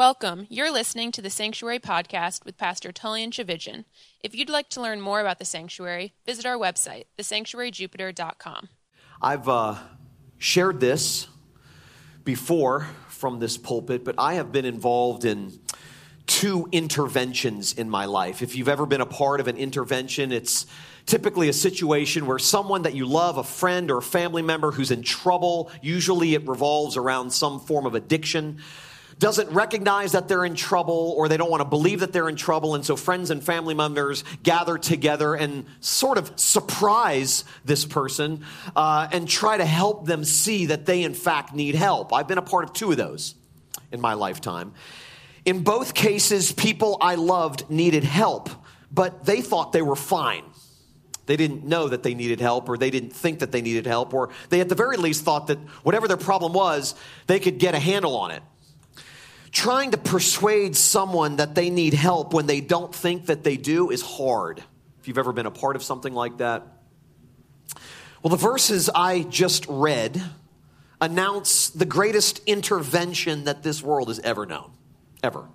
Welcome. You're listening to the Sanctuary Podcast with Pastor Tullian Tchividjian. If you'd like to learn more about the Sanctuary, visit our website, thesanctuaryjupiter.com. I've uh, shared this before from this pulpit, but I have been involved in two interventions in my life. If you've ever been a part of an intervention, it's typically a situation where someone that you love, a friend or a family member who's in trouble, usually it revolves around some form of addiction doesn't recognize that they're in trouble or they don't want to believe that they're in trouble. And so friends and family members gather together and sort of surprise this person uh, and try to help them see that they, in fact, need help. I've been a part of two of those in my lifetime. In both cases, people I loved needed help, but they thought they were fine. They didn't know that they needed help, or they didn't think that they needed help, or they at the very least thought that whatever their problem was, they could get a handle on it trying to persuade someone that they need help when they don't think that they do is hard. If you've ever been a part of something like that. Well, the verses I just read announce the greatest intervention that this world has ever known. Ever.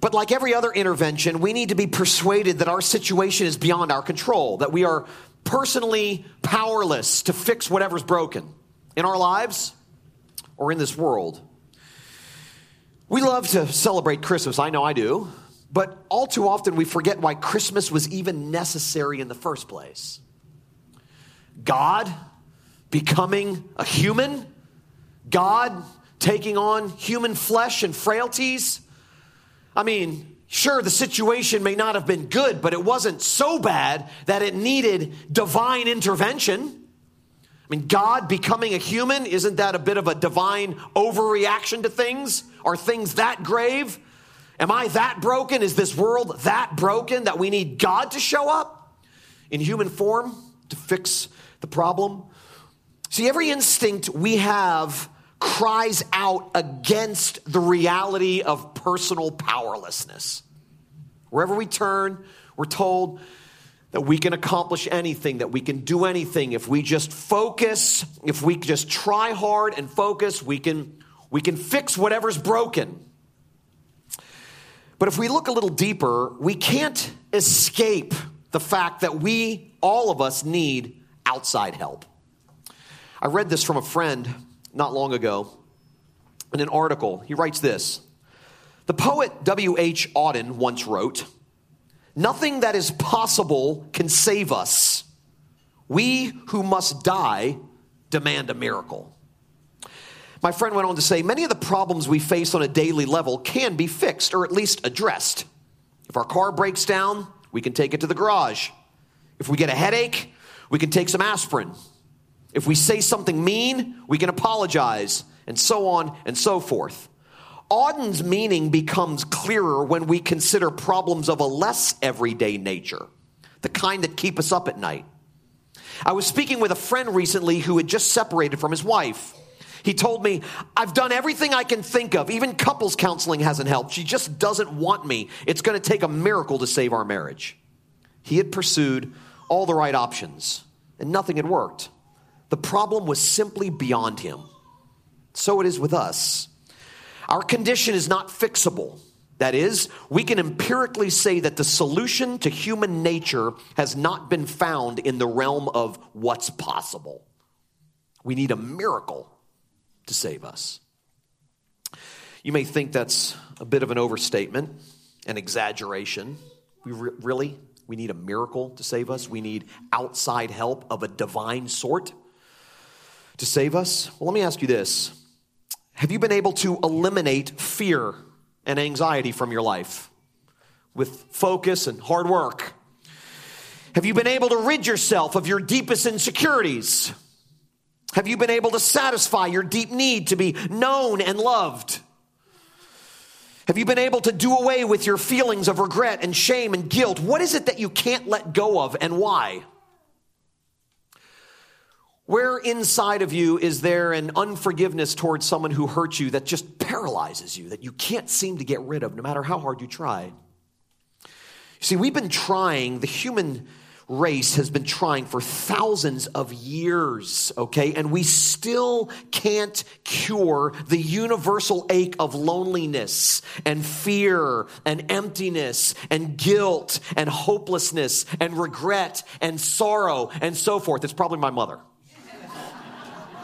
But like every other intervention, we need to be persuaded that our situation is beyond our control, that we are personally powerless to fix whatever's broken in our lives or in this world. We love to celebrate Christmas. I know I do. But all too often we forget why Christmas was even necessary in the first place. God becoming a human, God taking on human flesh and frailties. I mean, sure, the situation may not have been good, but it wasn't so bad that it needed divine intervention. I mean, God becoming a human, isn't that a bit of a divine overreaction to things? Are things that grave? Am I that broken? Is this world that broken that we need God to show up in human form to fix the problem? See, every instinct we have cries out against the reality of personal powerlessness. Wherever we turn, we're told that we can accomplish anything, that we can do anything. If we just focus, if we just try hard and focus, we can, we can fix whatever's broken. But if we look a little deeper, we can't escape the fact that we, all of us, need outside help. I read this from a friend not long ago in an article. He writes this The poet W.H. Auden once wrote, Nothing that is possible can save us. We who must die demand a miracle. My friend went on to say many of the problems we face on a daily level can be fixed or at least addressed. If our car breaks down, we can take it to the garage. If we get a headache, we can take some aspirin. If we say something mean, we can apologize, and so on and so forth. Auden's meaning becomes clearer when we consider problems of a less everyday nature, the kind that keep us up at night. I was speaking with a friend recently who had just separated from his wife. He told me, I've done everything I can think of. Even couples counseling hasn't helped. She just doesn't want me. It's going to take a miracle to save our marriage. He had pursued all the right options, and nothing had worked. The problem was simply beyond him. So it is with us. Our condition is not fixable. That is, we can empirically say that the solution to human nature has not been found in the realm of what's possible. We need a miracle to save us. You may think that's a bit of an overstatement, an exaggeration. We re- really we need a miracle to save us. We need outside help of a divine sort to save us. Well, let me ask you this. Have you been able to eliminate fear and anxiety from your life with focus and hard work? Have you been able to rid yourself of your deepest insecurities? Have you been able to satisfy your deep need to be known and loved? Have you been able to do away with your feelings of regret and shame and guilt? What is it that you can't let go of and why? Where inside of you is there an unforgiveness towards someone who hurt you that just paralyzes you, that you can't seem to get rid of no matter how hard you try? You see, we've been trying, the human race has been trying for thousands of years, okay? And we still can't cure the universal ache of loneliness and fear and emptiness and guilt and hopelessness and regret and sorrow and so forth. It's probably my mother.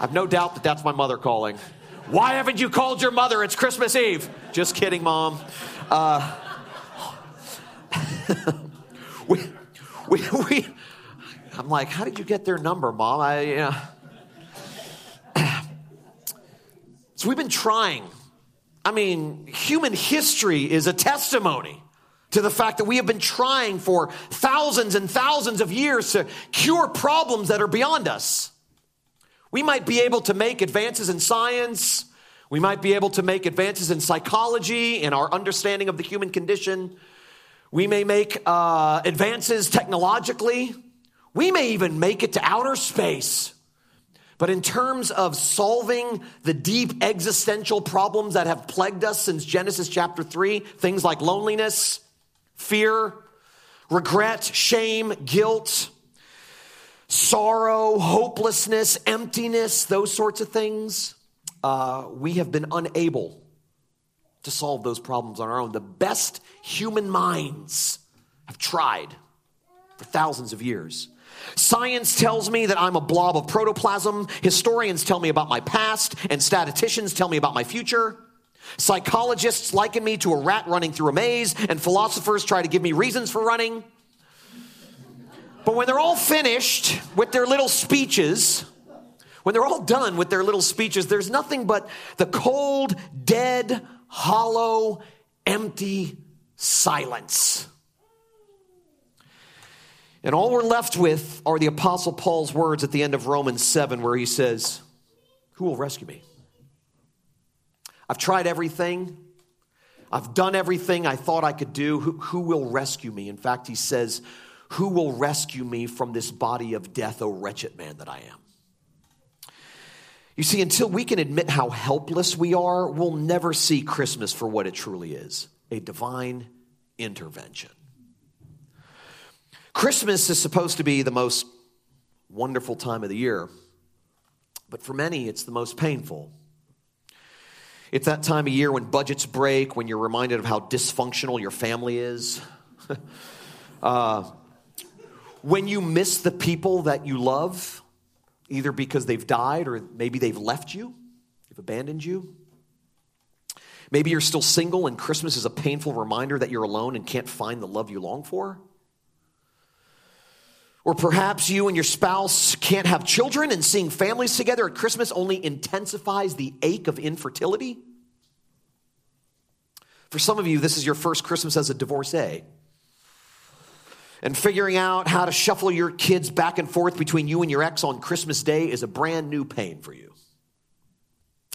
I've no doubt that that's my mother calling. Why haven't you called your mother? It's Christmas Eve. Just kidding, mom. Uh, we, we, we, I'm like, how did you get their number, mom? I, uh... so we've been trying. I mean, human history is a testimony to the fact that we have been trying for thousands and thousands of years to cure problems that are beyond us. We might be able to make advances in science. We might be able to make advances in psychology, in our understanding of the human condition. We may make uh, advances technologically. We may even make it to outer space. But in terms of solving the deep existential problems that have plagued us since Genesis chapter 3, things like loneliness, fear, regret, shame, guilt, sorrow, hopelessness, emptiness, those sorts of things, uh, we have been unable to solve those problems on our own. The best human minds have tried for thousands of years. Science tells me that I'm a blob of protoplasm. Historians tell me about my past, and statisticians tell me about my future. Psychologists liken me to a rat running through a maze, and philosophers try to give me reasons for running. But when they're all finished with their little speeches, when they're all done with their little speeches, there's nothing but the cold, dead, hollow, empty silence. And all we're left with are the Apostle Paul's words at the end of Romans 7, where he says, Who will rescue me? I've tried everything. I've done everything I thought I could do. Who, who, will rescue me? In fact, he says, Who will rescue me from this body of death, O wretched man that I am? You see, until we can admit how helpless we are, we'll never see Christmas for what it truly is a divine intervention. Christmas is supposed to be the most wonderful time of the year, but for many, it's the most painful. It's that time of year when budgets break, when you're reminded of how dysfunctional your family is. uh, when you miss the people that you love either because they've died or maybe they've left you, they've abandoned you. Maybe you're still single and Christmas is a painful reminder that you're alone and can't find the love you long for. Or perhaps you and your spouse can't have children and seeing families together at Christmas only intensifies the ache of infertility. For some of you, this is your first Christmas as a divorcee and figuring out how to shuffle your kids back and forth between you and your ex on Christmas Day is a brand new pain for you.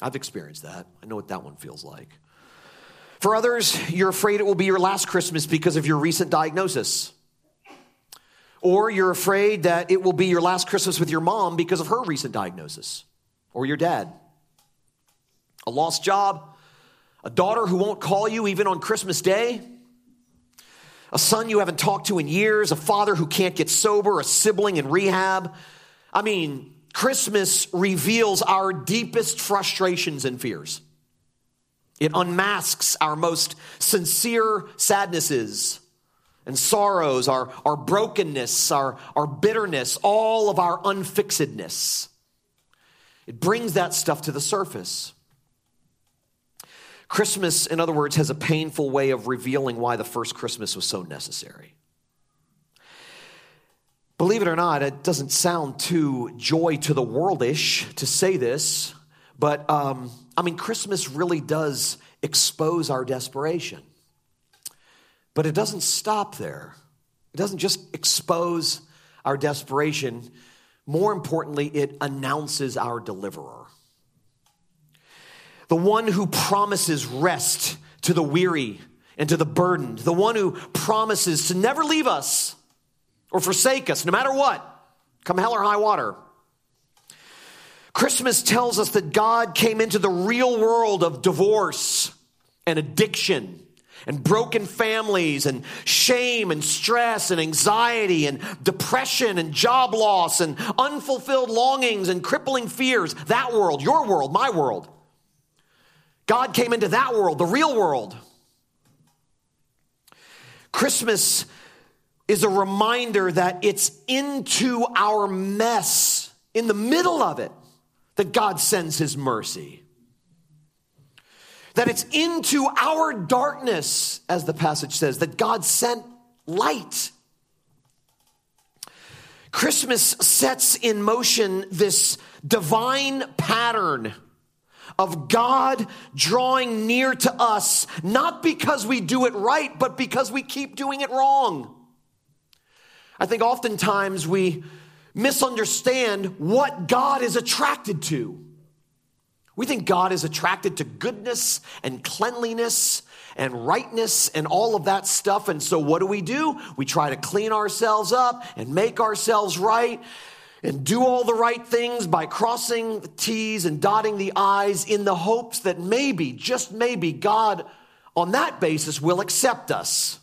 I've experienced that. I know what that one feels like. For others, you're afraid it will be your last Christmas because of your recent diagnosis. Or you're afraid that it will be your last Christmas with your mom because of her recent diagnosis, or your dad. A lost job, a daughter who won't call you even on Christmas Day, a son you haven't talked to in years, a father who can't get sober, a sibling in rehab. I mean, Christmas reveals our deepest frustrations and fears. It unmasks our most sincere sadnesses and sorrows, our, our brokenness, our, our bitterness, all of our unfixedness. It brings that stuff to the surface. Christmas, in other words, has a painful way of revealing why the first Christmas was so necessary. Believe it or not, it doesn't sound too joy to the worldish to say this, but um, I mean, Christmas really does expose our desperation. But it doesn't stop there. It doesn't just expose our desperation. More importantly, it announces our deliverer the one who promises rest to the weary and to the burdened, the one who promises to never leave us or forsake us, no matter what, come hell or high water. Christmas tells us that God came into the real world of divorce and addiction and broken families and shame and stress and anxiety and depression and job loss and unfulfilled longings and crippling fears. That world, your world, my world. God came into that world, the real world. Christmas is a reminder that it's into our mess, in the middle of it, that God sends his mercy that it's into our darkness, as the passage says, that God sent light. Christmas sets in motion this divine pattern of God drawing near to us, not because we do it right, but because we keep doing it wrong. I think oftentimes we misunderstand what God is attracted to. We think God is attracted to goodness and cleanliness and rightness and all of that stuff. And so what do we do? We try to clean ourselves up and make ourselves right and do all the right things by crossing the T's and dotting the I's in the hopes that maybe, just maybe, God on that basis will accept us,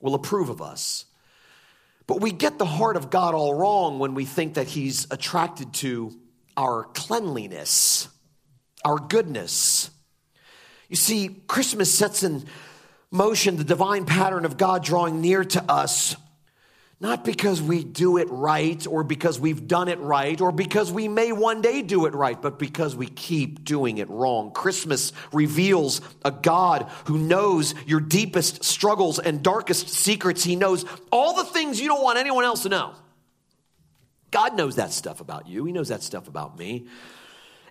will approve of us. But we get the heart of God all wrong when we think that He's attracted to our cleanliness our goodness. You see, Christmas sets in motion the divine pattern of God drawing near to us, not because we do it right or because we've done it right or because we may one day do it right, but because we keep doing it wrong. Christmas reveals a God who knows your deepest struggles and darkest secrets. He knows all the things you don't want anyone else to know. God knows that stuff about you, He knows that stuff about me.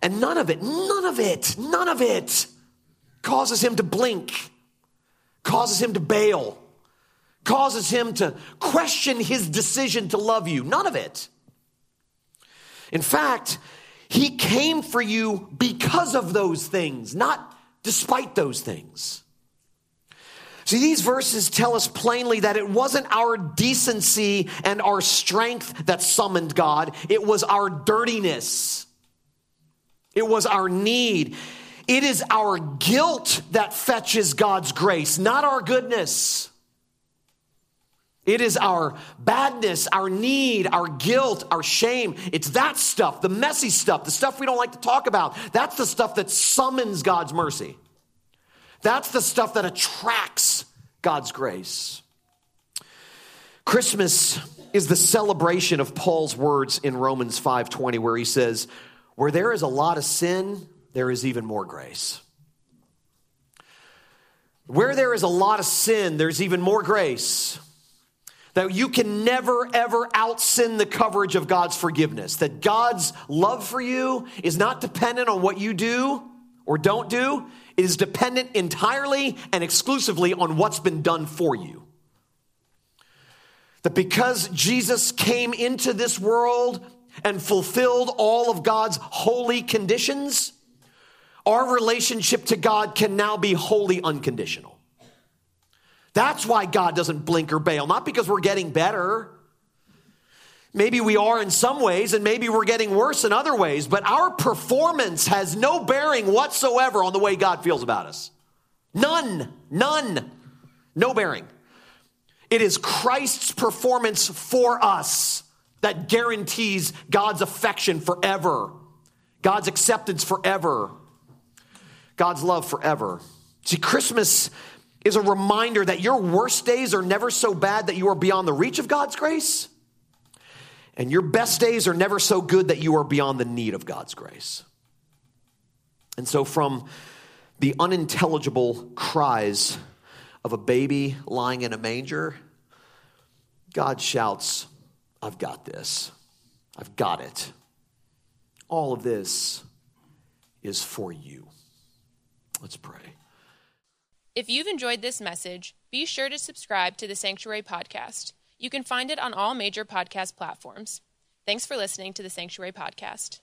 And none of it, none of it, none of it causes him to blink, causes him to bail, causes him to question his decision to love you. None of it. In fact, he came for you because of those things, not despite those things. See, these verses tell us plainly that it wasn't our decency and our strength that summoned God, it was our dirtiness. It was our need. It is our guilt that fetches God's grace, not our goodness. It is our badness, our need, our guilt, our shame. It's that stuff, the messy stuff, the stuff we don't like to talk about. That's the stuff that summons God's mercy. That's the stuff that attracts God's grace. Christmas is the celebration of Paul's words in Romans 5:20 where he says, where there is a lot of sin, there is even more grace. Where there is a lot of sin, there's even more grace. That you can never, ever out sin the coverage of God's forgiveness. That God's love for you is not dependent on what you do or don't do, it is dependent entirely and exclusively on what's been done for you. That because Jesus came into this world and fulfilled all of God's holy conditions, our relationship to God can now be wholly unconditional. That's why God doesn't blink or bail, not because we're getting better. Maybe we are in some ways, and maybe we're getting worse in other ways, but our performance has no bearing whatsoever on the way God feels about us. None, none, no bearing. It is Christ's performance for us that guarantees God's affection forever, God's acceptance forever, God's love forever. See, Christmas is a reminder that your worst days are never so bad that you are beyond the reach of God's grace, and your best days are never so good that you are beyond the need of God's grace. And so, from the unintelligible cries of a baby lying in a manger, God shouts, I've got this. I've got it. All of this is for you. Let's pray. If you've enjoyed this message, be sure to subscribe to the Sanctuary Podcast. You can find it on all major podcast platforms. Thanks for listening to the Sanctuary Podcast.